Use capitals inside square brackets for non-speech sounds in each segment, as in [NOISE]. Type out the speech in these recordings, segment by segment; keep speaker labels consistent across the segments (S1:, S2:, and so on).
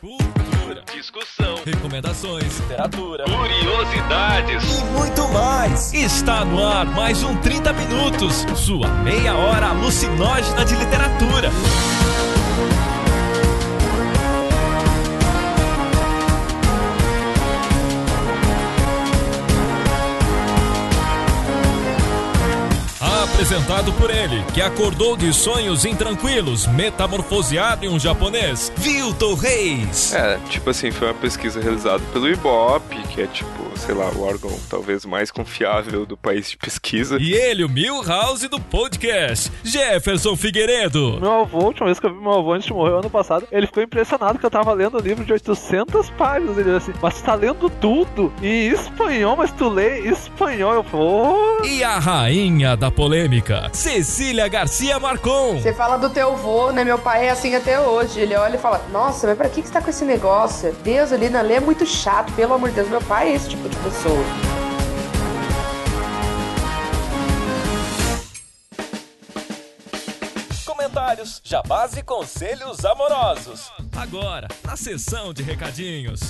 S1: Cultura,
S2: discussão,
S1: recomendações,
S2: literatura, curiosidades.
S1: E muito mais. Está no ar mais um 30 minutos, sua meia hora alucinógena de literatura. Apresentado por ele, que acordou de sonhos intranquilos, metamorfoseado em um japonês, Vilton Reis.
S3: É, tipo assim, foi uma pesquisa realizada pelo Ibope, que é tipo sei lá, o órgão talvez mais confiável do país de pesquisa.
S1: E ele, o Milhouse do podcast, Jefferson Figueiredo.
S4: Meu avô, a última vez que eu vi meu avô antes de morrer, ano passado, ele ficou impressionado que eu tava lendo um livro de 800 páginas. Ele disse assim, mas tu tá lendo tudo em espanhol, mas tu lê espanhol. Eu falei,
S1: E a rainha da polêmica, Cecília Garcia Marcon.
S5: Você fala do teu avô, né? Meu pai é assim até hoje. Ele olha e fala, nossa, mas pra que, que você tá com esse negócio? Deus, ali na lei é muito chato, pelo amor de Deus. Meu pai é esse tipo de pessoa.
S1: Comentários, jabás e conselhos amorosos. Agora, na sessão de recadinhos.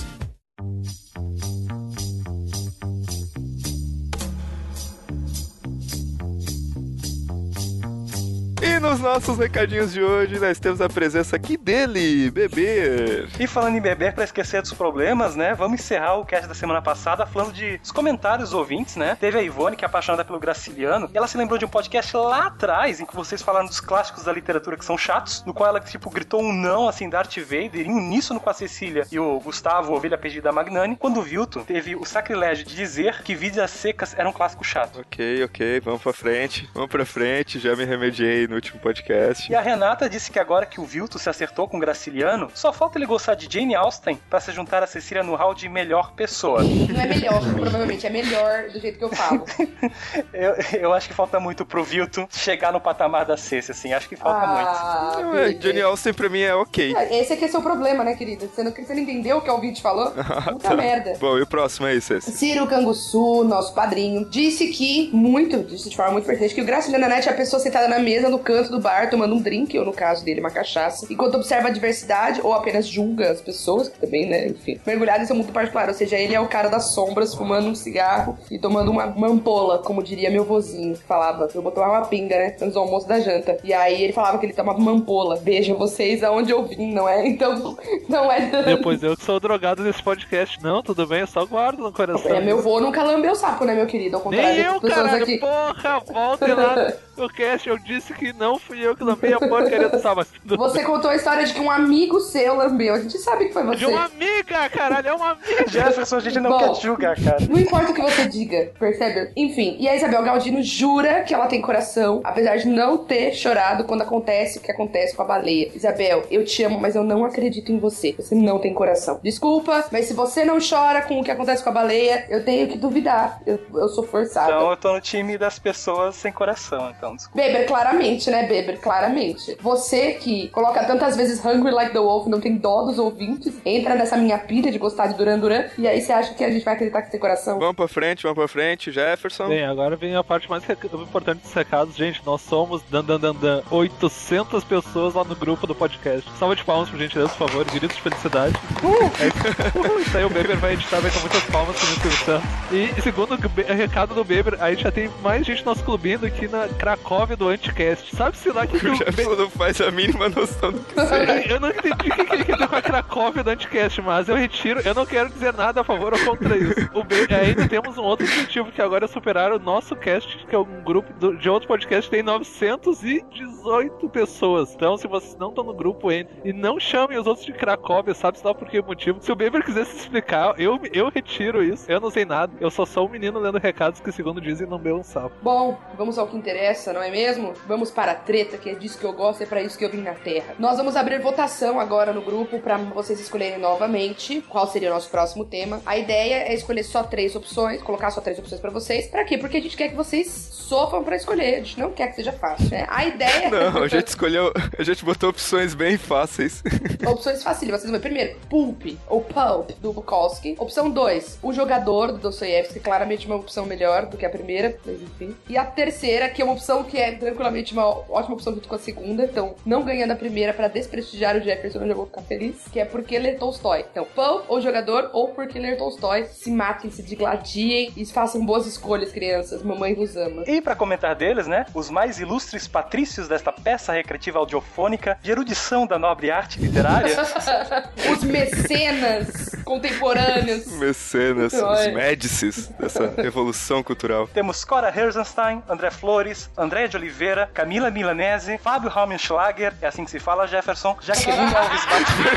S3: Nos nossos recadinhos de hoje, nós temos a presença aqui dele, Beber.
S6: E falando em beber, para esquecer dos problemas, né? Vamos encerrar o cast da semana passada falando de os comentários ouvintes, né? Teve a Ivone, que é apaixonada pelo Graciliano, e ela se lembrou de um podcast lá atrás, em que vocês falaram dos clássicos da literatura que são chatos, no qual ela, tipo, gritou um não, assim, Darth Vader, em uníssono com a Cecília e o Gustavo, ovelha perdida Magnani, quando o Vilton teve o sacrilégio de dizer que Vidas Secas era um clássico chato.
S3: Ok, ok, vamos pra frente, vamos pra frente, já me remediei no último podcast.
S6: E a Renata disse que agora que o Vilto se acertou com o Graciliano, só falta ele gostar de Jane Austen para se juntar a Cecília no hall de melhor pessoa.
S5: Não é melhor, provavelmente, é melhor do jeito que eu falo. [LAUGHS]
S6: eu, eu acho que falta muito pro Vilto chegar no patamar da Cecília, assim, acho que falta
S5: ah,
S6: muito.
S3: Não, é, Jane Austen pra mim é ok.
S5: É, esse aqui é seu problema, né, querida? Você não, você não entendeu o que o ouvinte falou? [LAUGHS] Puta tá. merda.
S3: Bom, e o próximo aí, Cecília?
S5: Ciro Canguçu, nosso padrinho, disse que, muito, disse de forma muito pertinente, que o Graciliano Net é a pessoa sentada na mesa, no canto do bar tomando um drink, ou no caso dele, uma cachaça, enquanto observa a diversidade ou apenas julga as pessoas, que também, né, enfim, mergulhado em seu mundo particular. Ou seja, ele é o cara das sombras, fumando um cigarro e tomando uma, uma ampola, como diria meu vozinho, que falava. Eu vou tomar uma pinga, né, antes do almoço da janta. E aí ele falava que ele tomava uma ampola. Vejam vocês aonde eu vim, não é? [LAUGHS] Então, não é.
S4: Depois eu que sou drogado nesse podcast. Não, tudo bem, eu só guardo no coração.
S5: É, meu vô nunca lambeu sapo, né, meu querido? Ao
S4: contrário Nem eu, aqui. porra, volta lá. [LAUGHS] no cast eu disse que não fui eu que lambei a porcaria do sábado. [LAUGHS]
S5: Você contou a história de que um amigo seu lambeu. A gente sabe que foi você.
S4: De uma amiga, caralho, é uma amiga.
S6: Jefferson, a gente não Bom, quer te julgar, cara.
S5: Não importa o que você diga, percebe? Enfim, e a Isabel Galdino jura que ela tem coração, apesar de não ter chorado quando acontece o que acontece com a baleia. Isabel, eu te amo, mas eu não acredito em você. Você não tem coração. Desculpa, mas se você não chora com o que acontece com a baleia, eu tenho que duvidar. Eu, eu sou forçada.
S6: Então eu tô no time das pessoas sem coração, então, desculpa.
S5: Beber, claramente, né, Beber? Claramente. Você que coloca tantas vezes Hungry Like the Wolf, não tem dó dos ouvintes, entra nessa minha pilha de gostar de Duran Duran, e aí você acha que a gente vai acreditar que tem coração?
S3: Vamos pra frente, vamos pra frente, Jefferson.
S4: Bem, agora vem a parte mais importante dos recados. Gente, nós somos dan, dan, dan, dan, 800 pessoas lá no grupo do podcast. Salva de palmas, por gentileza, por favor. Gritos de felicidade. Uh! É, uh, isso aí o Beber vai editar, vai com muitas palmas pro Silvio Santos. E segundo o recado do Beber, a gente já tem mais gente no nosso clubinho do que na Cracóvia do Anticast. Sabe-se lá que...
S3: O Jefferson não faz a mínima noção do que [LAUGHS]
S4: Eu não entendi o que ele quer dizer com a Cracóvia do Anticast, mas eu retiro, eu não quero dizer nada a favor ou contra isso. O Beber, ainda temos um outro objetivo que agora é superar o nosso cast, que é um grupo do, de outro podcast, tem 918 pessoas. Então, se vocês não estão no grupo, entre. E não chamem os outros de Cracóvia, sabe-se lá por que motivo. Se o Beber quiser se explicar, eu, eu retiro isso. Eu não sei nada. Eu só sou um menino lendo recados que, segundo dizem, não bebam sapo.
S5: Bom, vamos ao que interessa, não é mesmo? Vamos para a treta, que é disso que eu gosto, é para isso que eu vim na Terra. Nós vamos abrir votação agora no grupo para vocês escolherem novamente qual seria o nosso próximo tema. A ideia é escolher só três opções, colocar só três opções para vocês. Para quê? Porque a gente quer que vocês sofram para escolher. A gente não quer que seja fácil. Né? A ideia.
S3: Não, a gente escolheu. A gente botou opções bem fáceis. [LAUGHS]
S5: opções fáceis. Vocês vão primeiro, Pulp ou Pulp do Bukowski. Opção 2, O Jogador do Dostoiévski. Claramente uma opção melhor do que a primeira, mas enfim. E a terceira, que é uma opção opção que é tranquilamente uma ótima opção junto com a segunda. Então, não ganhando a primeira pra desprestigiar o Jefferson, eu já vou ficar feliz. Que é porque ler Tolstói. Então, pão ou jogador, ou porque ler Tolstói. Se matem, se digladiem e façam boas escolhas, crianças. Mamãe vos ama.
S6: E pra comentar deles, né? Os mais ilustres patrícios desta peça recreativa audiofônica de erudição da nobre arte literária. [LAUGHS]
S5: Os mecenas contemporâneos.
S3: Mecenas, os médicis dessa revolução cultural.
S6: Temos Cora Herzenstein, André Flores, Andréa de Oliveira, Camila Milanese, Fábio Raumenschlager, é assim que se fala, Jefferson, Jaqueline Alves.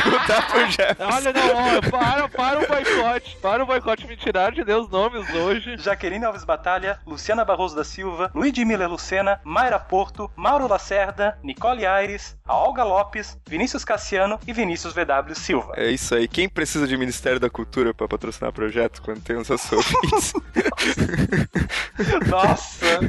S3: Perguntar pro Jeff.
S4: Olha, não, para, para o boicote. Para o boicote, me tiraram de Deus nomes hoje.
S6: Jaqueline Alves Batalha, Luciana Barroso da Silva, Luigi Miller Lucena, Mayra Porto, Mauro Lacerda, Nicole Aires, a Olga Lopes, Vinícius Cassiano e Vinícius VW Silva.
S3: É isso aí. Quem precisa de Ministério da Cultura pra patrocinar projeto quando tem uns ouvintes? [LAUGHS]
S6: Nossa,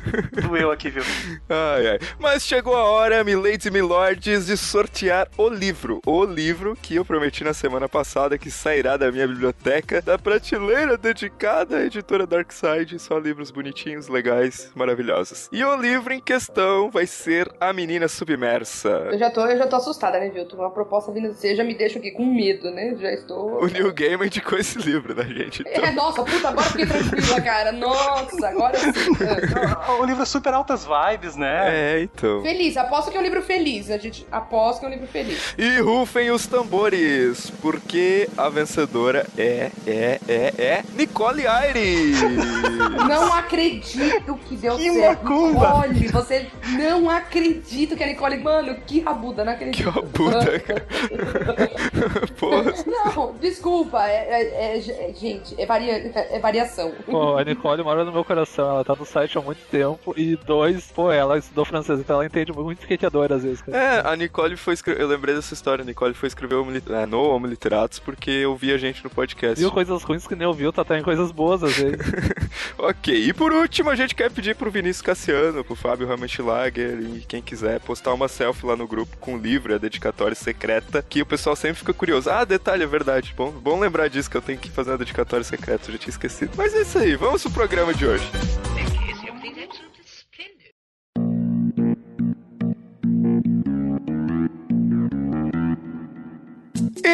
S6: doeu aqui, viu?
S3: Ai, ai. Mas chegou a hora, miladies e milords, de sortear o livro. O livro que eu prometi na semana passada que sairá da minha biblioteca, da prateleira dedicada à editora Darkside. Só livros bonitinhos, legais, maravilhosos. E o livro em questão vai ser A Menina Submersa.
S5: Eu já tô, eu já tô assustada, né, Vilton? Uma proposta vindo de você já me deixa aqui com medo, né? Já estou.
S3: O Neil Gaiman indicou esse livro, né, gente? Então,
S5: É, nossa, puta, agora fiquei tranquila, cara. Nossa, agora sim. [LAUGHS]
S6: O livro é super altas vibes, né?
S3: é, então.
S5: Feliz, aposto que é um livro feliz. A gente aposta que é um livro feliz.
S3: E rufem os tambores, porque a vencedora é, é, é, é Nicole Aires. [LAUGHS]
S5: Não acredito que deu
S6: Que
S5: certo.
S6: macumba!
S5: Nicole, você não acredito que a Nicole. Mano, que rabuda, não acredito.
S3: que rabuda, [LAUGHS] cara. [LAUGHS] Porra.
S5: Não, desculpa. É, é- é- é- gente, é, varia, é variação.
S4: Pô, a Nicole mora no meu coração, ela tá no site há muito tempo. E dois, pô, ela estudou francês, então ela entende muito skateador às vezes, cara.
S3: É, a Nicole foi escrever. Eu lembrei dessa história. A Nicole foi escrever Homo é, no Homo Literatus porque eu vi a gente no podcast.
S4: Viu coisas ruins que nem ouviu, tá até em coisas boas às vezes. [LAUGHS]
S3: Ok, e por último, a gente quer pedir pro Vinícius Cassiano, pro Fábio Ramenschlager e quem quiser postar uma selfie lá no grupo com o livro, a dedicatória secreta, que o pessoal sempre fica curioso. Ah, detalhe, é verdade. Bom, bom lembrar disso que eu tenho que fazer uma dedicatória secreta, eu já tinha esquecido. Mas é isso aí, vamos pro programa de hoje.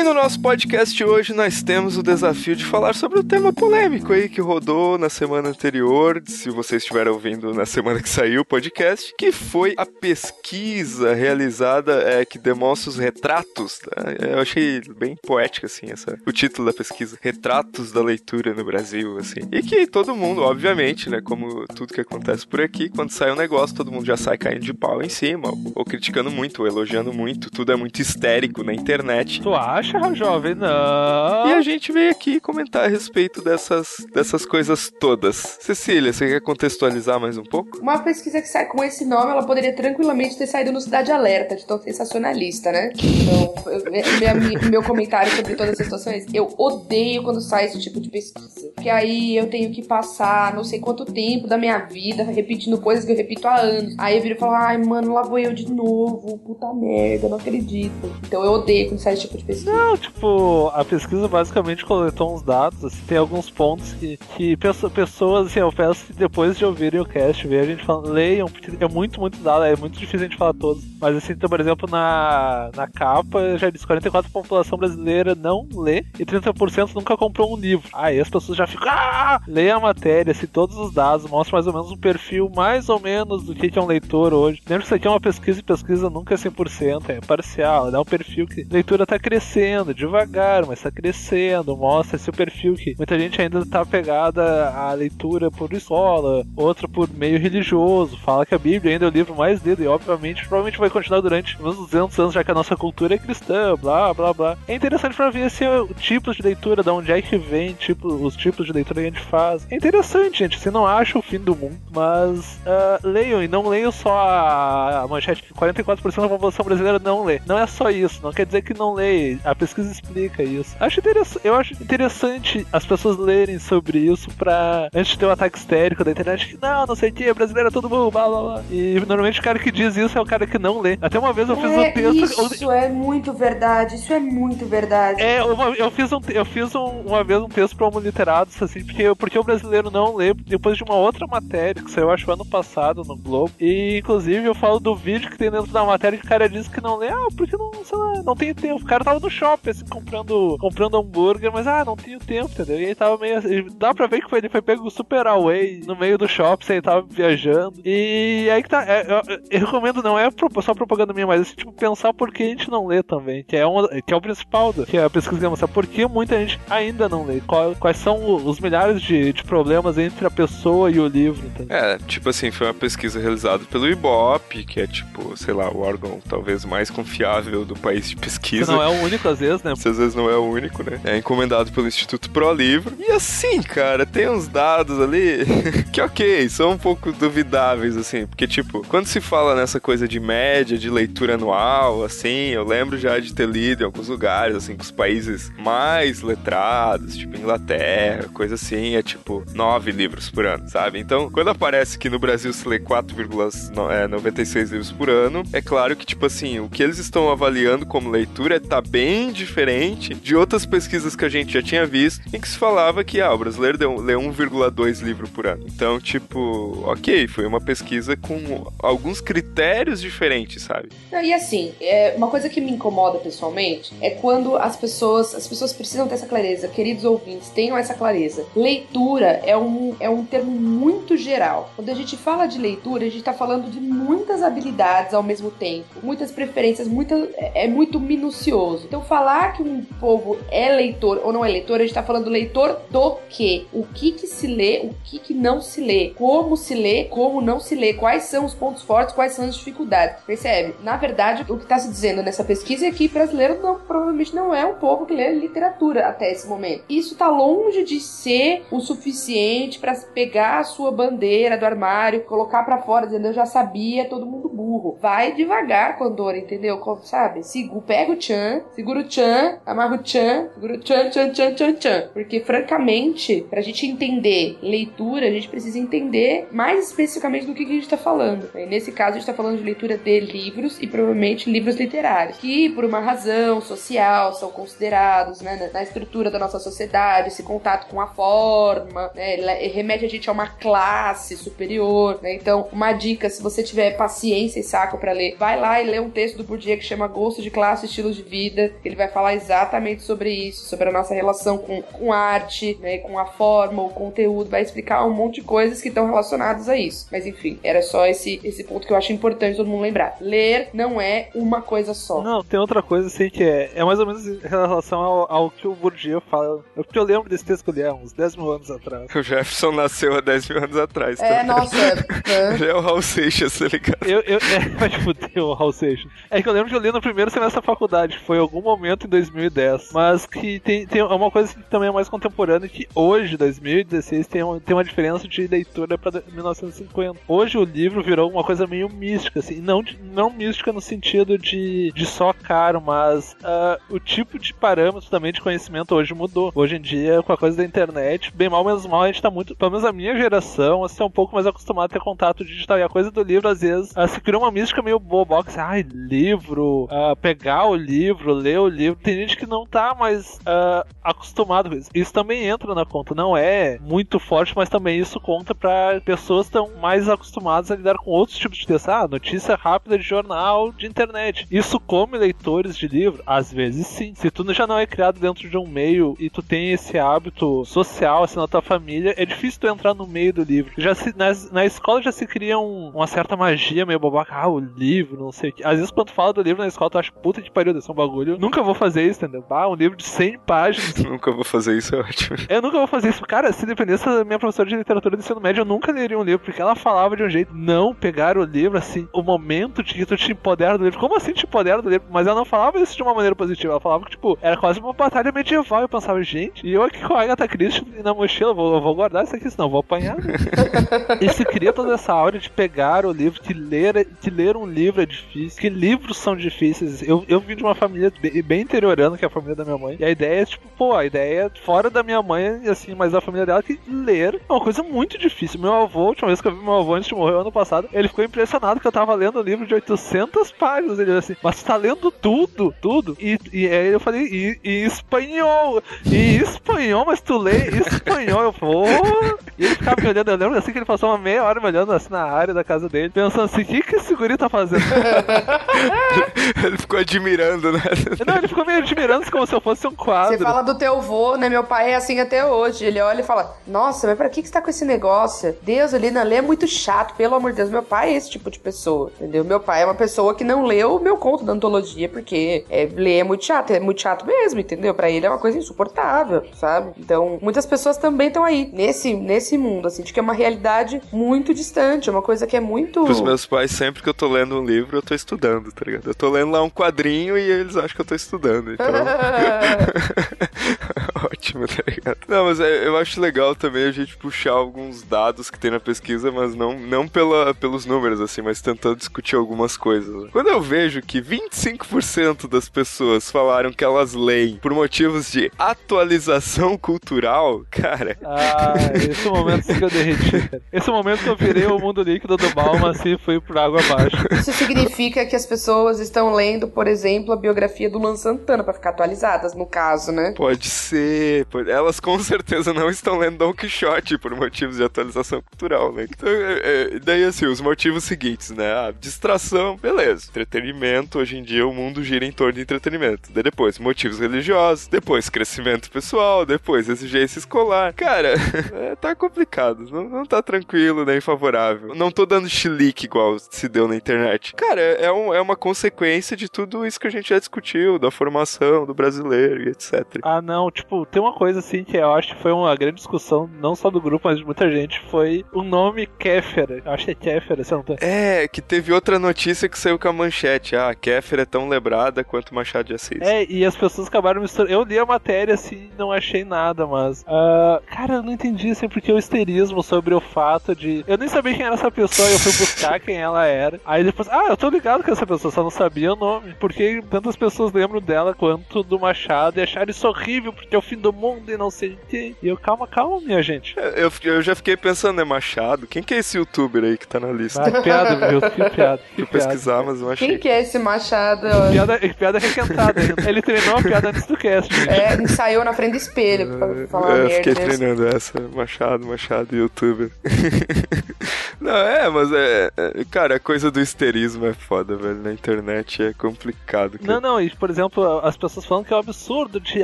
S3: E no nosso podcast hoje nós temos o desafio de falar sobre o tema polêmico aí que rodou na semana anterior, se vocês estiveram ouvindo na semana que saiu o podcast, que foi a pesquisa realizada é, que demonstra os retratos. tá? Eu achei bem poético assim essa, o título da pesquisa, retratos da leitura no Brasil, assim. E que todo mundo, obviamente, né, como tudo que acontece por aqui, quando sai um negócio todo mundo já sai caindo de pau em cima, ou, ou criticando muito, ou elogiando muito, tudo é muito histérico na internet.
S4: tu acha, jovem? Não.
S3: E a gente veio aqui comentar a respeito dessas, dessas coisas todas. Cecília, você quer contextualizar mais um pouco?
S5: Uma pesquisa que sai com esse nome, ela poderia tranquilamente ter saído no Cidade Alerta, de tão sensacionalista, né? Então, eu- minha- meu comentário sobre todas essas situações, eu odeio quando sai esse tipo de pesquisa. Porque aí eu tenho que passar não sei quanto tempo da minha vida repetindo coisas que eu repito há anos. Aí eu viro e falo, ai, mano, lá vou eu de novo, puta merda, não acredito. Então eu odeio quando sai esse tipo de pesquisa.
S4: Não, tipo, a pesquisa basicamente coletou uns dados, assim, tem alguns pontos que, que pesso- pessoas, assim, eu peço que depois de ouvirem o cast, ver a gente falando, leiam, porque é muito, muito dado, é muito difícil a gente falar todos. Mas assim, então, por exemplo, na, na capa já diz 44% da população brasileira não lê e 30% nunca comprou um livro. Aí as pessoas já ficam, ah! Leia a matéria, assim, todos os dados, mostra mais ou menos um perfil mais ou menos do que que é um leitor hoje. Lembra que isso aqui é uma pesquisa e pesquisa nunca é 100%, é parcial, dá um perfil que a leitura tá crescendo, devagar, mas tá crescendo, mostra esse perfil que muita gente ainda tá pegada à leitura por escola, outra por meio religioso, fala que a Bíblia ainda é o livro mais lido e obviamente, provavelmente vai continuar durante uns 200 anos, já que a nossa cultura é cristã, blá, blá, blá. É interessante pra ver assim, o tipo de leitura, da onde é que vem, tipo, os tipos de leitura que a gente faz. É interessante, gente, você não acha o fim do mundo, mas ah, leiam e não leiam só a, manchete que 44% da população brasileira não lê. Não é só isso, não quer dizer que não lê. A pesquisa explica isso. Acho interessante, eu acho interessante as pessoas lerem sobre isso pra. Antes de ter um ataque histérico da internet, que não, não sei o que, brasileiro é todo mundo, blá blá blá. E normalmente o cara que diz isso é o cara que não lê. Até uma vez eu fiz
S5: É,
S4: um texto.
S5: Isso é muito verdade, isso é muito verdade.
S4: É, uma- eu fiz, um, eu fiz um- uma vez um texto para Homo Literados, assim, porque, porque o brasileiro não lê, depois de uma outra matéria que saiu, acho, ano passado no Globo. E, inclusive, eu falo do vídeo que tem dentro da matéria que o cara disse que não lê, ah, porque não, sei lá, não tem tempo. O cara tava no shopping, assim, comprando, comprando hambúrguer, mas, ah, não tenho tempo, entendeu? E aí tava meio assim, dá pra ver que foi, ele foi pego super away no meio do shopping, assim, ele tava viajando. E aí que tá, é, eu, eu recomendo, não é só propaganda minha, mas, assim, tipo, pensar por que a gente não lê também, que é, uma, que é o principal, que é a pesquisa que mostrar por que muita gente ainda não lê, qual- quais são os milhares de, de problemas entre a pessoa e o livro, entendeu?
S3: É, tipo assim, foi uma pesquisa realizada pelo Ibope, que é tipo, sei lá, o órgão talvez mais confiável do país de
S4: Que
S3: pesquisa.
S4: não é o único, às vezes, né?
S3: Às vezes não é o único, né? É encomendado pelo Instituto Pro Livro. E assim, cara, tem uns dados ali [LAUGHS] que, ok, são um pouco duvidáveis, assim. Porque, tipo, quando se fala nessa coisa de média, de leitura anual, assim, eu lembro já de ter lido em alguns lugares, assim, que os países mais letrados, tipo Inglaterra, coisa assim, é tipo nove livros por ano, sabe? Então, quando aparece que no Brasil se lê 4,96 livros por ano, é claro que, tipo assim, o que eles estão avaliando como leitura tá bem diferente de outras pesquisas que a gente já tinha visto, em que se falava que, ah, o brasileiro lê 1,2 livro por ano. Então, tipo, ok, foi uma pesquisa com alguns critérios diferentes, sabe?
S5: E assim, é, uma coisa que me incomoda pessoalmente é quando as pessoas, as pessoas precisam ter essa clareza, queridos ouvintes, tenham essa clareza. Leitura é um, é um termo muito geral. Quando a gente fala de leitura, a gente tá falando de muitas habilidades ao mesmo tempo, muitas preferências, muita, é, é muito minucioso. Então, falar que um povo é leitor ou não é leitor, a gente tá falando leitor do quê? O que que se lê, o que que não se lê, como se lê, como não se lê, quais são os pontos fortes, quais são as dificuldades. Percebe? Na verdade, o que está se dizendo nessa pesquisa é que brasileiro não, provavelmente não é um povo que lê literatura até esse momento. Isso tá longe de ser o suficiente para pegar a sua bandeira do armário, colocar para fora, dizendo eu já sabia, todo mundo burro. Vai devagar, Condor, entendeu? Sabe? Pega o tchan, segura segura o tchan, tchan, tchan, tchan, tchan. Porque, francamente, pra gente entender leitura, a gente precisa entender mais especificamente do que, que a gente tá falando. E nesse caso, a gente tá falando de leitura de livros e provavelmente livros literários, que por uma razão social são considerados, né, na- estrutura da nossa sociedade, esse contato com a forma, né, remete a gente a uma classe superior, né? Então, uma dica, se você tiver paciência e saco pra ler, vai lá e lê um texto do Bourdieu que chama Gosto de Classe e Estilo de Vida. Ele vai falar exatamente sobre isso, sobre a nossa relação com, com arte, né, com a forma, o conteúdo, vai explicar um monte de coisas que estão relacionadas a isso. Mas enfim, era só esse, esse ponto que eu acho importante todo mundo lembrar. Ler não é uma coisa só.
S4: Não, tem outra coisa assim que é, é mais ou menos em relação ao, ao que o Bourdieu fala. Eu, porque eu lembro desse texto que eu li há uns 10 mil anos atrás.
S3: O Jefferson nasceu há 10 mil anos atrás.
S5: É, nossa. [LAUGHS] é.
S3: Ele é o Raul Seixas, tá ligado?
S4: Eu, eu, [LAUGHS] é, vai te fuder, o Raul Seixas. É que eu lembro que eu li no primeiro semestre da faculdade, foi em algum momento em 2010. Mas que tem, tem uma coisa que também é mais contemporânea, que hoje, 2016, tem, um- tem uma diferença de leitura pra 1950. Hoje o livro virou uma coisa meio mística, assim, não, não mística no sentido de, de só caro, mas ah, o tipo de parâmetro também de conhecimento hoje mudou. Hoje em dia, com a coisa da internet, bem mal, menos mal, a gente tá muito, pelo menos a minha geração, assim, é um pouco mais acostumado a ter contato digital. E a coisa do livro, às vezes, ah, se criou uma mística meio assim, ai, livro, ah, pegar o livro, ler o livro. Tem gente que não tá mais ah, acostumado com isso. Isso também entra na conta. Não é muito forte, mas também isso conta pra pessoas que estão mais acostumadas a lidar com outros tipos de texto. Ah, notícia rápida de jornal, de internet. Isso come leitores de livro? Às vezes sim. Se tu já não é criado dentro de um meio e tu tem esse hábito social, assim, na tua família, é difícil tu entrar no meio do livro. Já se, na, na escola já se cria um- uma certa magia meio babaca. Ah, o livro, não sei o que. Às vezes quando tu fala do livro na escola, tu acha puta que pariu, desse é um bagulho. Vou fazer isso, entendeu? Ah, um livro de 100 páginas. [LAUGHS]
S3: Nunca vou fazer isso, é ótimo.
S4: Eu nunca vou fazer isso. Cara, se dependesse da minha professora de literatura do ensino médio, eu nunca leria um livro, porque ela falava de um jeito. Não pegar o livro, assim, o momento de que tu te empodera do livro. Como assim te empodera do livro? Mas ela não falava isso de uma maneira positiva. Ela falava que, tipo, era quase uma batalha medieval. Eu pensava, gente, e eu aqui com a Agatha Christie na mochila, vou, vou guardar isso aqui, senão eu vou apanhar. [LAUGHS] se cria toda essa aura de pegar o livro, que ler, que ler um livro é difícil, que livros são difíceis. Eu, eu vim de uma família bem, bem interiorano, que é a família da minha mãe. E a ideia é, tipo, pô, a ideia é fora da minha mãe, assim, mas da família dela, que ler é uma coisa muito difícil. Meu avô, a última vez que eu vi meu avô antes de morrer, ano passado, ele ficou impressionado que eu tava lendo um livro de 800 páginas. Ele disse assim, mas tu tá lendo tudo, tudo. E, e aí eu falei, e, e espanhol, e espanhol, mas tu lê espanhol. Eu falei, oh! E ele ficava me olhando, eu lembro assim que ele passou uma meia hora me olhando assim na área da casa dele, pensando assim, o que, que esse guri tá fazendo? [LAUGHS]
S3: ele ficou admirando, né? [LAUGHS]
S4: Não, ele ficou meio admirando como se eu fosse um quadro.
S5: Você fala do teu avô, né? Meu pai é assim até hoje. Ele olha e fala: Nossa, mas pra que, que você tá com esse negócio? Deus, ali na lê é muito chato, pelo amor de Deus. Meu pai é esse tipo de pessoa, entendeu? Meu pai é uma pessoa que não leu o meu conto da antologia, porque é, ler é muito chato, é muito chato mesmo, entendeu? Pra ele é uma coisa insuportável, sabe? Então, muitas pessoas também estão aí, nesse, nesse mundo, assim, de que é uma realidade muito distante, é uma coisa que é muito.
S3: Pros meus pais, sempre que eu tô lendo um livro, eu tô estudando, tá ligado? Eu tô lendo lá um quadrinho e eles acham que eu tô estudando, então. [LAUGHS] [LAUGHS] [LAUGHS] Ótimo, tá ligado? Não, mas é, eu acho legal também a gente puxar alguns dados que tem na pesquisa, mas não, não pela, pelos números, assim, mas tentando discutir algumas coisas. Né? Quando eu vejo que 25% das pessoas falaram que elas leem por motivos de atualização cultural, cara.
S4: Ah, esse é momento que eu derreti, cara. Esse é o momento que eu virei o mundo líquido do Balma assim fui por água abaixo.
S5: Isso significa que as pessoas estão lendo, por exemplo, a biografia do Luan Santana pra ficar atualizadas, no caso, né?
S3: Pode ser. Elas com [LAUGHS] certeza não estão lendo Don Quixote por motivos de atualização cultural, né? Então, é, é, daí assim, os motivos seguintes, né? A distração, beleza. Entretenimento, hoje em dia o mundo gira em torno de entretenimento. Daí depois, motivos religiosos, depois crescimento pessoal, depois exigência escolar. Cara, [LAUGHS] é, tá complicado. Não, não tá tranquilo nem favorável. Não tô dando chilique igual se deu na internet. Cara, é, é, um, é uma consequência de tudo isso que a gente já discutiu, da formação do brasileiro e etc.
S4: Ah, não, tipo, tem uma coisa assim que eu acho que foi uma grande discussão, não só do grupo, mas de muita gente, foi o nome Kéfera. Eu acho que é Kéfera, você não tá...
S3: É, que teve outra notícia que saiu com a manchete. Ah, Kéfera é tão lembrada quanto Machado de Assis.
S4: É, e as pessoas acabaram misturando. Eu li a matéria assim, não achei nada, mas. Uh, cara, eu não entendi assim, porque o histerismo sobre o fato de. Eu nem sabia quem era essa pessoa, eu fui buscar quem ela era. Aí depois, ah, eu tô ligado com essa pessoa, só não sabia o nome. Porque tantas pessoas lembram dela quanto do Machado e acharam isso horrível, porque é o fim do mundo e não sei o que. E eu, calma, calma, minha gente.
S3: É, eu, eu já fiquei pensando, né, Machado? Quem que é esse youtuber aí que tá na lista?
S4: Ah, piada, viu? [LAUGHS] Que piada.
S3: Fui pesquisar, mas eu achei.
S5: Quem que é esse Machado? [LAUGHS]
S4: Piada, piada requentada. Ele treinou a piada antes do cast. Gente.
S5: É, ensaiou na frente do espelho pra falar
S3: é,
S5: merda.
S3: fiquei
S5: mesmo.
S3: treinando essa. Machado, Machado, youtuber. [LAUGHS] Não, é, mas é, é. Cara, a coisa do histerismo é foda, velho. Na internet é complicado. cara.
S4: Não, não, e por exemplo, as pessoas falam que é um absurdo de,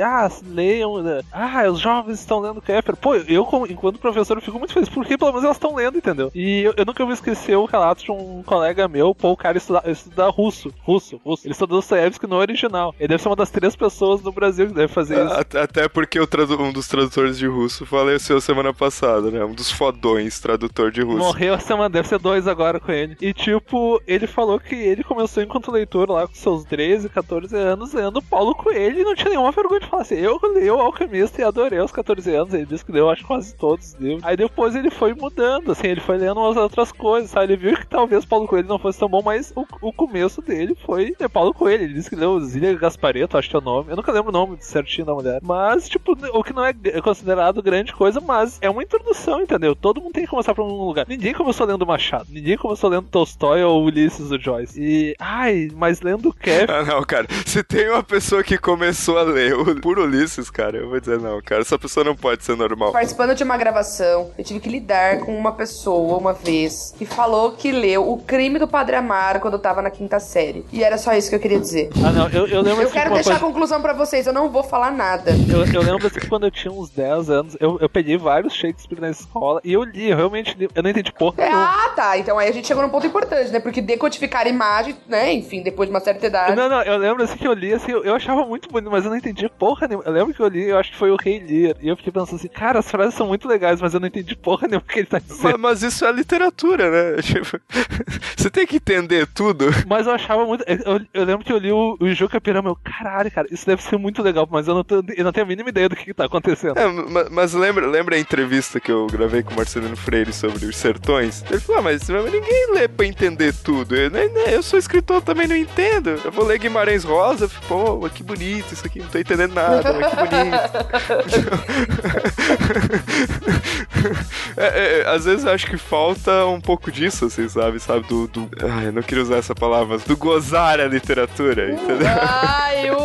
S4: ah, leiam, ah, os jovens estão lendo Kefir. Pô, eu, enquanto professor, eu fico muito feliz, porque pelo menos elas estão lendo, entendeu? E eu, eu nunca vou esquecer o relato de um colega meu, pô, o cara estuda, estuda russo, russo, russo. Ele estuda Dostoiévski no original. Ele deve ser uma das três pessoas no Brasil que deve fazer isso.
S3: At- Até porque um dos tradutores de russo faleceu semana passada, né? Um dos fodões tradutor de russo.
S4: Morreu a semana, deve ser dois agora com ele. E tipo, ele falou que ele começou enquanto leitor lá com seus 13, 14 anos, lendo Paulo Coelho e não tinha nenhuma vergonha de falar assim. Eu li o Alquimista e adorei aos 14 anos. Ele disse que leu, acho, quase todos os livros. Aí depois ele foi mudando, assim, ele foi lendo umas outras coisas, sabe? Ele viu que talvez Paulo Coelho não fosse tão bom, mas o, o começo dele foi ler Paulo Coelho. Ele disse que leu Zília Gaspareto, acho que é o nome. Eu nunca lembro o nome certinho da mulher. Mas, tipo, o que não é considerado grande coisa, mas é uma introdução, entendeu? Todo mundo tem que começar por um lugar. Ninguém começou lendo Machado, ninguém começou lendo Tolstói ou Ulisses do Joyce. E, ai, mas lendo Kef. [LAUGHS]
S3: Ah, não, cara. Se tem uma pessoa que começou a ler o- por Ulisses, cara, eu vou dizer não, cara. Essa pessoa não pode ser normal.
S5: Participando de uma gravação, eu tive que lidar com uma pessoa uma vez que falou que leu O Crime do Padre Amaro quando eu tava na quinta série. E era só isso que eu queria dizer.
S4: Ah, não, eu, eu lembro
S5: Eu quero deixar
S4: coisa-
S5: a conclusão pra vocês, eu não vou falar nada.
S4: Eu, eu lembro assim que quando eu tinha uns 10 anos, eu, eu peguei vários Shakespeare na escola e eu li, eu realmente li. Eu não entendi porra
S5: É,
S4: nenhuma.
S5: ah, tá. Então aí a gente chegou num ponto importante, né? Porque decodificar imagem, né? Enfim, depois de uma certa idade.
S4: Não, não, eu lembro assim que eu li, assim, eu, eu achava muito bonito, mas eu não entendia porra nenhuma. Eu lembro que eu li, eu acho acho que foi o Rei Lear. E eu fiquei pensando assim, cara, as frases são muito legais, mas eu não entendi porra nenhuma o que ele tá dizendo.
S3: Mas, mas isso é literatura, né? [LAUGHS] Tipo, [LAUGHS] você tem que entender tudo.
S4: Mas eu achava muito. Eu, eu lembro que eu li o, o Juca Pirama, eu, caralho, cara, isso deve ser muito legal, mas eu não, tô, eu não tenho a mínima ideia do que, que tá acontecendo.
S3: É, ma- mas lembra, lembra a entrevista que eu gravei com o Marcelino Freire sobre os sertões? Ele falou, ah, mas ninguém lê pra entender tudo. Eu, né, né, eu sou escritor, também não entendo. Eu vou ler Guimarães Rosa, pô, mas que bonito isso aqui, não tô entendendo nada, mas que bonito. [LAUGHS] [LAUGHS] É, é, às vezes eu acho que falta um pouco disso, assim, sabe? Sabe? Do. do... Ai, eu não queria usar essa palavra, mas do gozar a literatura, entendeu?
S5: Ai, ui!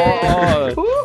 S4: Ó,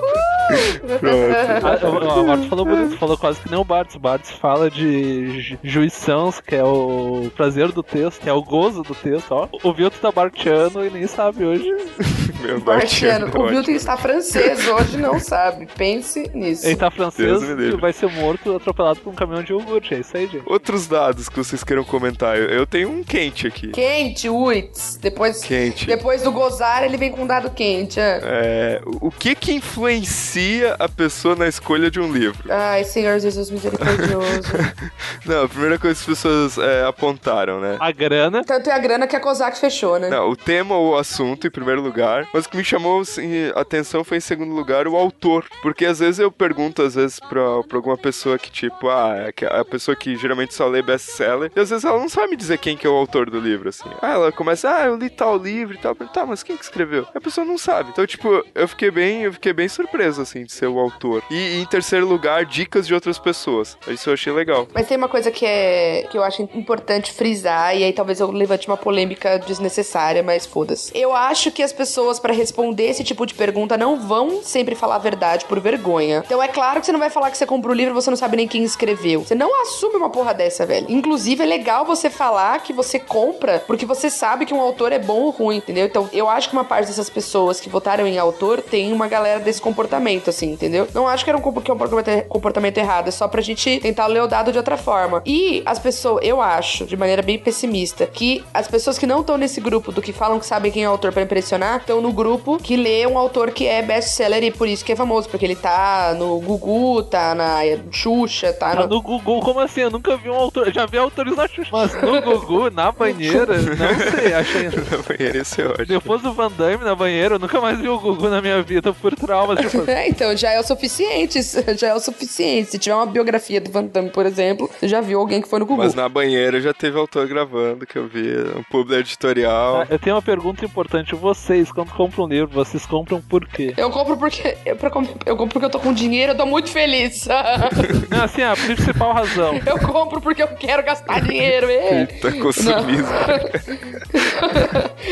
S5: Uhul!
S4: a, o- o Bartz falou bonito, falou quase que nem o Bartz. O Bartz fala de ju- juiçãos, que é o prazer do texto, que é o gozo do texto, ó. O Vilto tá barteando e nem sabe hoje. [LAUGHS]
S3: Meu Bartiano,
S5: o Milton está francês hoje, não sabe. Pense nisso.
S4: Ele tá francês e vai ser morto, atropelado por um caminhão de iogurte. É isso aí, gente.
S3: Outros dados que vocês queiram comentar. Eu, eu tenho um quente aqui.
S5: Quente, uits. Depois,
S3: Quente.
S5: depois do gozar, ele vem com um dado quente. ah.
S3: É, o o que que influencia a pessoa na escolha de um livro?
S5: Ai, Senhor Jesus misericordioso. [LAUGHS]
S3: Não, a primeira coisa que as pessoas é, apontaram, né?
S4: A grana.
S5: Tanto é a grana que a Kozak fechou, né?
S3: Não, o tema ou o assunto em primeiro lugar, mas o que me chamou assim, a atenção foi em segundo lugar o autor, porque às vezes eu pergunto às vezes pra, pra alguma pessoa que tipo, ah, é a pessoa que geralmente só lê best-seller, e às vezes ela não sabe me dizer quem que é o autor do livro, assim. Ah, ela começa, ah, eu li tal livro e tal, tá, mas quem que escreveu? A pessoa não sabe. Então, tipo, eu fiquei bem, eu fiquei bem surpreso, assim, de ser o autor. E, em terceiro lugar, dicas de outras pessoas. Isso eu achei legal.
S5: Mas tem uma coisa que é que eu acho importante frisar, e aí talvez eu levante uma polêmica desnecessária, mas foda-se. Eu acho que as pessoas, pra responder esse tipo de pergunta, não vão sempre falar a verdade por vergonha. Então é claro que você não vai falar que você comprou o livro e você não sabe nem quem escreveu. Você não assume uma porra dessa, velho. Inclusive, é legal você falar que você compra porque você sabe que um autor é bom ou ruim, entendeu? Então, eu acho que uma parte dessas pessoas que votaram em autor tem uma galera desse comportamento, assim, entendeu? Não acho que era um que é um comportamento- comportamento errado, é só pra gente tentar ler o dado de outra forma. E as pessoas, eu acho, de maneira bem pessimista, que as pessoas que não estão nesse grupo do que falam que sabem quem é o autor pra impressionar, estão no grupo que lê um autor que é best-seller e por isso que é famoso, porque ele tá no Gugu, tá na Xuxa, tá
S4: Ah,
S5: no...
S4: no Gugu, como assim? Eu nunca vi um autor. Já vi autores na Xuxa. Mas no Gugu, na banheira, não sei, achei. [LAUGHS]
S3: Na banheira, esse é ótimo.
S4: Depois do Van Damme na banheira, eu nunca mais vi o Gugu na minha vida por traumas. Tipo, [LAUGHS]
S5: É, então já é o suficiente, [LAUGHS] já é o suficiente. Se tiver uma biografia do Van Damme, por exemplo, você já viu alguém que foi no Gugu.
S3: Mas na banheira já teve autor gravando, que eu vi, um público editorial.
S4: Ah, Eu tenho uma pergunta importante. Vocês, quando compram um livro, vocês compram por quê?
S5: Eu compro porque eu, pra com- eu compro porque eu tô com dinheiro, eu tô muito feliz. [LAUGHS]
S4: Não, assim, a principal razão.
S5: eu compro porque eu quero gastar dinheiro. [LAUGHS] é.
S3: Eita, consumismo.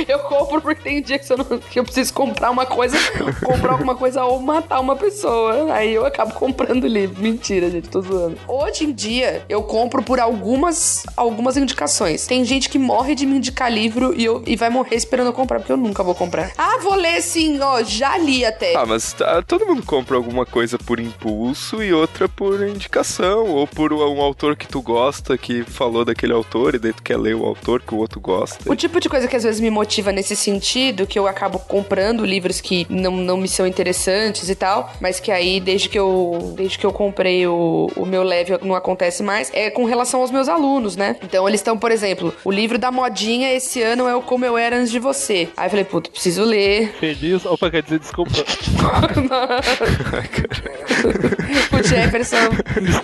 S5: eu compro porque tem dia que eu, não- que eu preciso comprar uma coisa, comprar alguma coisa ou matar uma pessoa. Aí eu acabo [LAUGHS] comprando livro. Mentira, gente, tô zoando. Hoje em dia, eu compro por algumas, algumas indicações. Tem gente que morre de me indicar livro e, eu, e vai morrer esperando eu comprar, porque eu nunca vou comprar. Ah, vou ler sim, ó, já li até.
S3: Ah, mas tá, todo mundo compra alguma coisa por impulso e outra por indicação, ou por um autor que tu gosta, que falou daquele autor, e daí tu quer ler o autor que o outro gosta.
S5: O tipo de coisa que às vezes me motiva nesse sentido, que eu acabo comprando livros que não, não me são interessantes e tal, mas que aí, desde que eu, desde que eu comprei o, o meu leve, não acontece mais, é com relação aos meus alunos, né? Então eles estão, por exemplo, o livro da modinha esse ano é o Como Eu Era Antes de Você. Aí eu falei, puta, preciso ler.
S4: Feliz. Opa, quer dizer, desculpa. [LAUGHS]
S5: o Jefferson.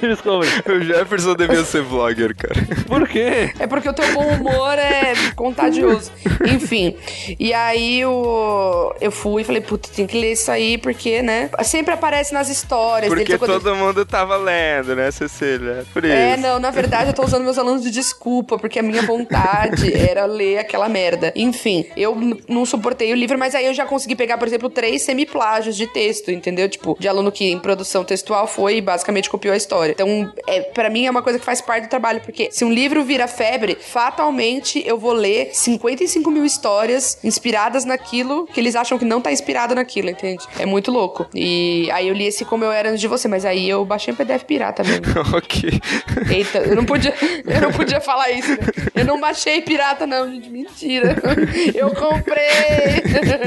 S4: desculpa.
S3: O Jefferson devia ser vlogger, cara.
S4: Por quê?
S5: É porque o teu bom humor é contagioso. Enfim. E aí eu, eu fui e falei, puta, tem que ler isso aí, porque, né? Sempre aparece nas histórias.
S3: Porque
S5: dele, quando-
S3: todo mundo tava lendo, né, Cecília? Por isso.
S5: É, não, na verdade eu tô usando meus alunos de desculpa, porque a minha vontade [LAUGHS] era ler aquela merda. Enfim, eu não suportei o livro, mas aí eu já consegui pegar, por exemplo, três semiplágios de texto, entendeu? Tipo, de aluno que em produção textual foi e basicamente copiou a história. Então, é, para mim é uma coisa que faz parte do trabalho, porque se um livro vira febre, fatalmente eu vou ler 55 mil histórias inspiradas naquilo que eles acham que não tá inspirado naquilo, entende? É muito louco. E aí eu li esse Como Eu Era Antes de Você, mas aí eu baixei um PDF pirata mesmo. [LAUGHS]
S3: ok.
S5: Eita, eu não podia, eu não podia falar isso. Né? Eu não baixei pirata, não, gente. Mentira. Eu comprei.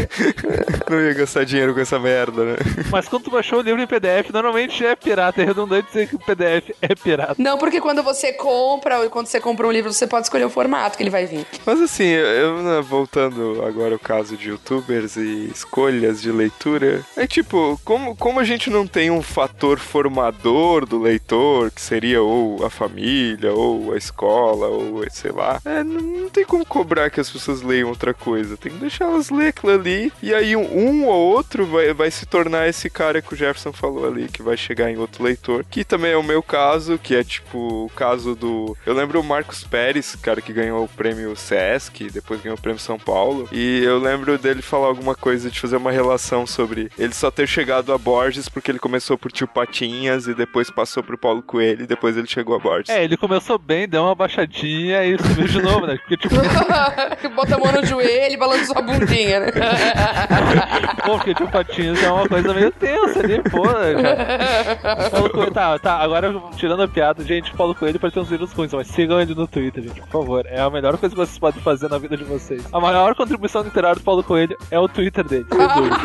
S5: [LAUGHS]
S3: Não ia gastar dinheiro com essa merda, né?
S4: Mas quando tu baixou o livro em PDF, normalmente é pirata. É redundante dizer que o PDF é pirata.
S5: Não, porque quando você compra, ou quando você compra um livro, você pode escolher o formato que ele vai vir.
S3: Mas assim, eu né, voltando agora ao caso de youtubers e escolhas de leitura, é tipo, como, como a gente não tem um fator formador do leitor, que seria ou a família, ou a escola, ou sei lá, é, não, não tem como cobrar que as pessoas leiam outra coisa. Tem que deixar elas ler aquilo ali, e aí um, um ou outro vai, vai se tornar esse cara que o Jefferson falou ali, que vai chegar em outro leitor, que também é o meu caso, que é tipo o caso do. Eu lembro o Marcos Pérez, cara que ganhou o prêmio Sesc, depois ganhou o prêmio São Paulo, e eu lembro dele falar alguma coisa de fazer uma relação sobre ele só ter chegado a Borges porque ele começou por Tio Patinhas e depois passou pro Paulo Coelho e depois ele chegou a Borges.
S4: É, ele começou bem, deu uma baixadinha e subiu de novo, né? Porque, tipo, [LAUGHS]
S5: Bota a mão no joelho e balança sua bundinha, né? [LAUGHS]
S4: pô, porque tipo, Patinhas é uma coisa meio tensa ali, pô, cara. Paulo Coelho, tá, tá, agora tirando a piada, gente, Paulo Coelho pode ter uns livros ruins, mas sigam ele no Twitter, gente, por favor. É a melhor coisa que vocês podem fazer na vida de vocês. A maior contribuição literária do Paulo Coelho é o Twitter dele, [LAUGHS] sem dúvida.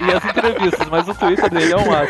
S4: E as entrevistas, mas o Twitter dele é um cara.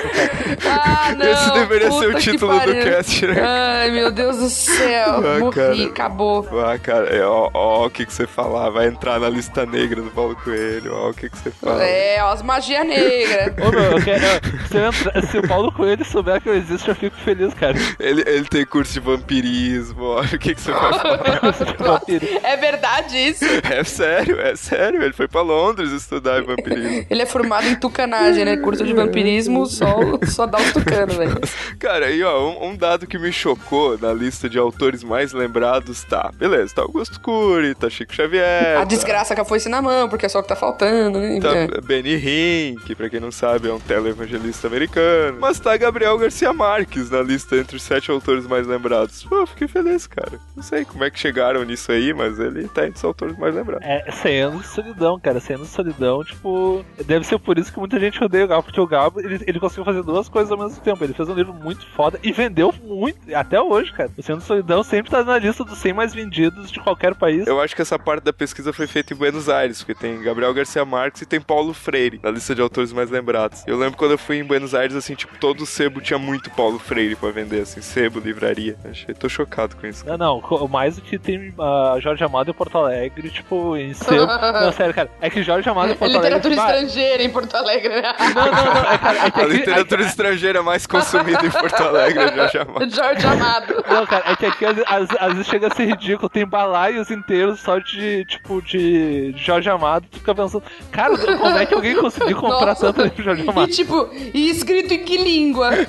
S5: Ah, não,
S3: Esse deveria ser o título do cast, né?
S5: Ai, meu Deus do céu.
S3: Ah,
S5: Morri,
S3: cara.
S5: acabou.
S3: Ah, cara, é, ó, ó o que, que você falar, vai entrar na lista negra do Paulo Coelho, ó o que, que você fala.
S5: É, ó, as magia negra. [LAUGHS]
S4: Ô, meu, eu quero, se, eu entrar- se o Paulo Coelho souber que eu existo, eu fico feliz, cara.
S3: Ele, ele tem curso de vampirismo, ó, [LAUGHS] o que, que você vai falar?
S5: É verdade isso.
S3: É sério, é sério, ele foi pra Londres estudar vampirismo.
S5: Ele é formado em tucanagem, né? Curso de vampirismo, só, só dá os tucanos, velho. [LAUGHS]
S3: Cara, aí ó, um, um dado que me chocou na lista de autores mais lembrados tá, beleza, tá Augusto Cury, tá Chico Xavier,
S5: A
S3: tá-
S5: desgraça foice na mão, porque é só o que tá faltando, né?
S3: Tá
S5: É.
S3: Benny Hinn, que pra quem não sabe é um televangelista americano. Mas tá Gabriel Garcia Marques na lista entre os sete autores mais lembrados. Pô, fiquei feliz, cara. Não sei como é que chegaram nisso aí, mas ele tá entre os autores mais lembrados.
S4: É, 100 anos de solidão, cara. 100 anos de solidão, tipo. Deve ser por isso que muita gente odeia o Gabo, porque o Gabo ele, ele conseguiu fazer duas coisas ao mesmo tempo. Ele fez um livro muito foda e vendeu muito, até hoje, cara. O 100 anos de solidão sempre tá na lista dos 100 mais vendidos de qualquer país.
S3: Eu acho que essa parte da pesquisa foi feita em Buenos Aires, porque tem Gabriel Garcia Marques e tem Paulo Freire na lista de autores mais lembrados. Eu lembro quando eu fui em Buenos Aires, assim, tipo, todo sebo tinha muito Paulo Freire pra vender, assim, sebo, livraria. Achei, tô chocado com isso.
S4: Não, não, co- mais do que tem a Jorge Amado em Porto Alegre, tipo, em seu. [LAUGHS] não, sério, cara. É que Jorge Amado em Porto Alegre.
S5: Literatura
S4: ah,
S5: estrangeira em Porto Alegre, né?
S4: Não, não, não. É, cara, é que
S3: A
S4: aqui-
S3: literatura estrangeira mais consumida em Porto Alegre, já chamava. [LAUGHS]
S5: Jorge Amado.
S4: Não, cara, é que aqui às, vezes chega a ser ridículo. Tem balaios inteiros só de, tipo, de Jorge Amado. Tu fica pensando, cara, como é que alguém conseguiu comprar
S5: Nossa.
S4: tanto livro de Jorge
S5: E
S4: Amado?
S5: tipo, e escrito em que língua? [LAUGHS]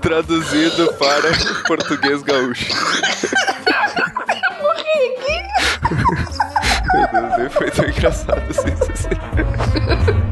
S3: Traduzido para português gaúcho. [LAUGHS] Meu Deus, foi tão engraçado assim.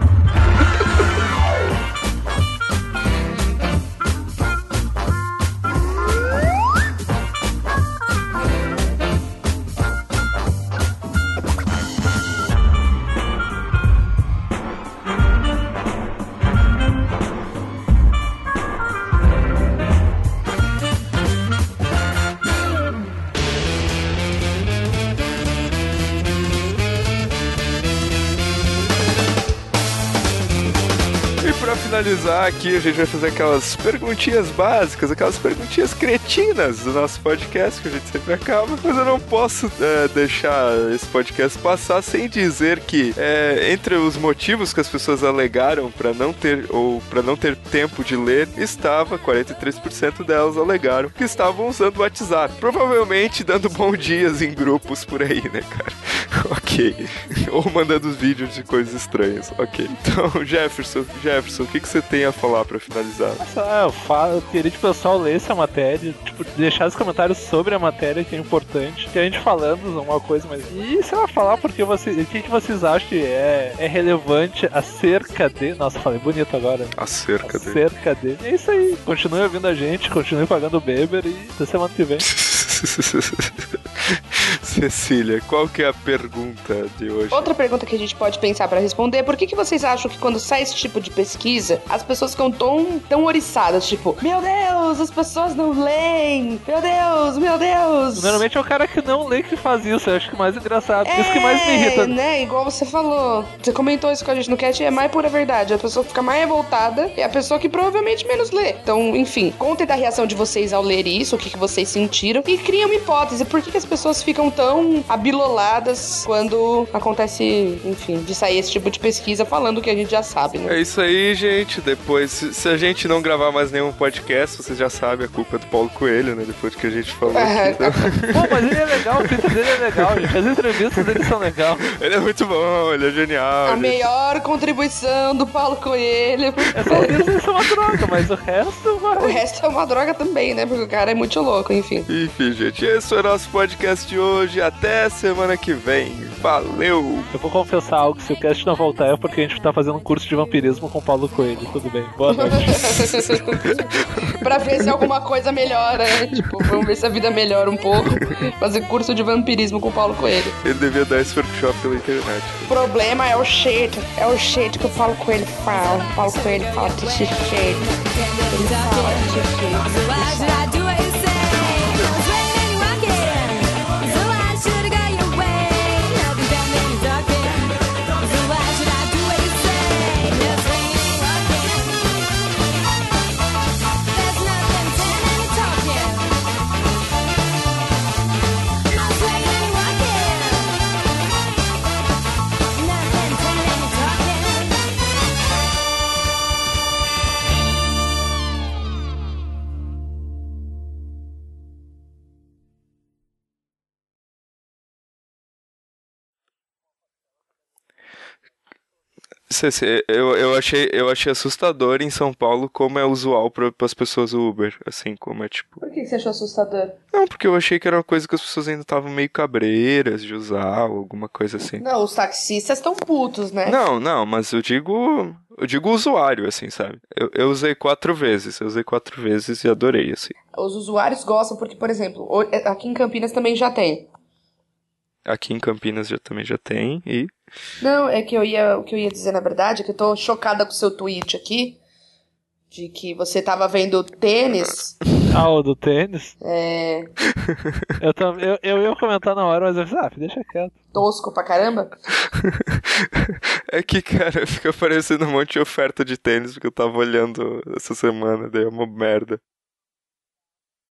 S3: Pra finalizar aqui, a gente vai fazer aquelas perguntinhas básicas, aquelas perguntinhas cretinas do nosso podcast, que a gente sempre acaba. Mas eu não posso é, deixar esse podcast passar sem dizer que, é, entre os motivos que as pessoas alegaram pra não ter, ou para não ter tempo de ler, estava, 43% delas alegaram, que estavam usando o WhatsApp. Provavelmente dando bom dias em grupos por aí, né, cara? [LAUGHS] ok. Ou mandando vídeos de coisas estranhas. Ok. Então, Jefferson, Jefferson, o que, que você tem a falar pra finalizar?
S4: Ah, eu, falo, eu queria que o pessoal lesse a matéria, tipo, deixar os comentários sobre a matéria, que é importante. Que a gente falando alguma coisa, mas. E sei lá, falar porque você, o que, que vocês acham que é, é relevante acerca de. Nossa, falei bonito agora.
S3: Acerca dele.
S4: Acerca de. É isso aí. Continue ouvindo a gente, continue pagando o Beber e até semana que vem. [LAUGHS]
S3: Cecília, qual que é a pergunta de hoje?
S5: Outra pergunta que a gente pode pensar pra responder é por que, que vocês acham que quando sai esse tipo de pesquisa, as pessoas ficam tão, tão oriçadas, tipo, meu Deus, as pessoas não leem, meu Deus, meu Deus.
S4: Normalmente é o cara que não lê que faz isso, eu acho que mais engraçado. Isso que mais me irrita.
S5: É, né? Igual você falou. Você comentou isso com a gente no cast, é mais pura verdade. A pessoa fica mais revoltada é a pessoa que provavelmente menos lê. Então, enfim, contem da reação de vocês ao ler isso, o que, que vocês sentiram, e criem uma hipótese. Por que, que as pessoas ficam tão abiloladas quando acontece, enfim, de sair esse tipo de pesquisa falando o que a gente já sabe, né?
S3: É isso aí, gente. Depois, se a gente não gravar mais nenhum podcast, vocês já sabem, a culpa é do Paulo Coelho, né? Depois que a gente falou
S5: É,
S3: aqui. Então, [LAUGHS]
S4: Pô, mas ele é legal, o Twitter dele é legal, gente. As entrevistas dele são legais.
S3: ele é muito bom, ele é genial.
S5: A
S3: ele-
S5: melhor contribuição do Paulo Coelho.
S4: É só isso, é uma droga, mas o resto,
S5: O
S4: vai.
S5: resto é uma droga também, né? Porque o cara é muito louco, enfim.
S3: Enfim, gente, esse foi o nosso podcast de hoje. Até semana que vem. Valeu!
S4: Eu vou confessar algo, se o cast não voltar é porque a gente tá fazendo um curso de vampirismo com o Paulo Coelho. Tudo bem, boa noite. [LAUGHS]
S5: pra ver se alguma coisa melhora, né? Tipo, vamos ver se a vida melhora um pouco. Fazer curso de vampirismo com o Paulo Coelho.
S3: Ele devia dar esse workshop pela internet.
S5: O problema é o jeito, é o jeito que o Paulo Coelho fala. O Paulo Coelho fala desse jeito. Ele fala desse jeito.
S3: Eu, eu, achei, eu achei assustador em São Paulo como é usual para as pessoas o Uber. Assim, como é tipo.
S5: Por que você achou assustador?
S3: Não, porque eu achei que era uma coisa que as pessoas ainda estavam meio cabreiras de usar, alguma coisa assim.
S5: Não, os taxistas estão putos, né?
S3: Não, não, mas eu digo. Eu digo usuário, assim, sabe? Eu, eu usei quatro vezes, eu usei quatro vezes e adorei, assim.
S5: Os usuários gostam porque, por exemplo, o- aqui em Campinas também já tem.
S3: Aqui em Campinas já também já tem, e.
S5: Não, é que eu ia, o que eu ia dizer na verdade é que eu tô chocada com o seu tweet aqui de que você tava vendo tênis. [LAUGHS]
S4: Ah, o do tênis?
S5: É, [LAUGHS]
S4: Eu, tam- eu, eu ia comentar na hora, mas eu falei, ah, deixa quieto.
S5: tosco pra caramba. [LAUGHS]
S3: é que, cara, fica aparecendo um monte de oferta de tênis porque eu tava olhando essa semana, daí é uma merda.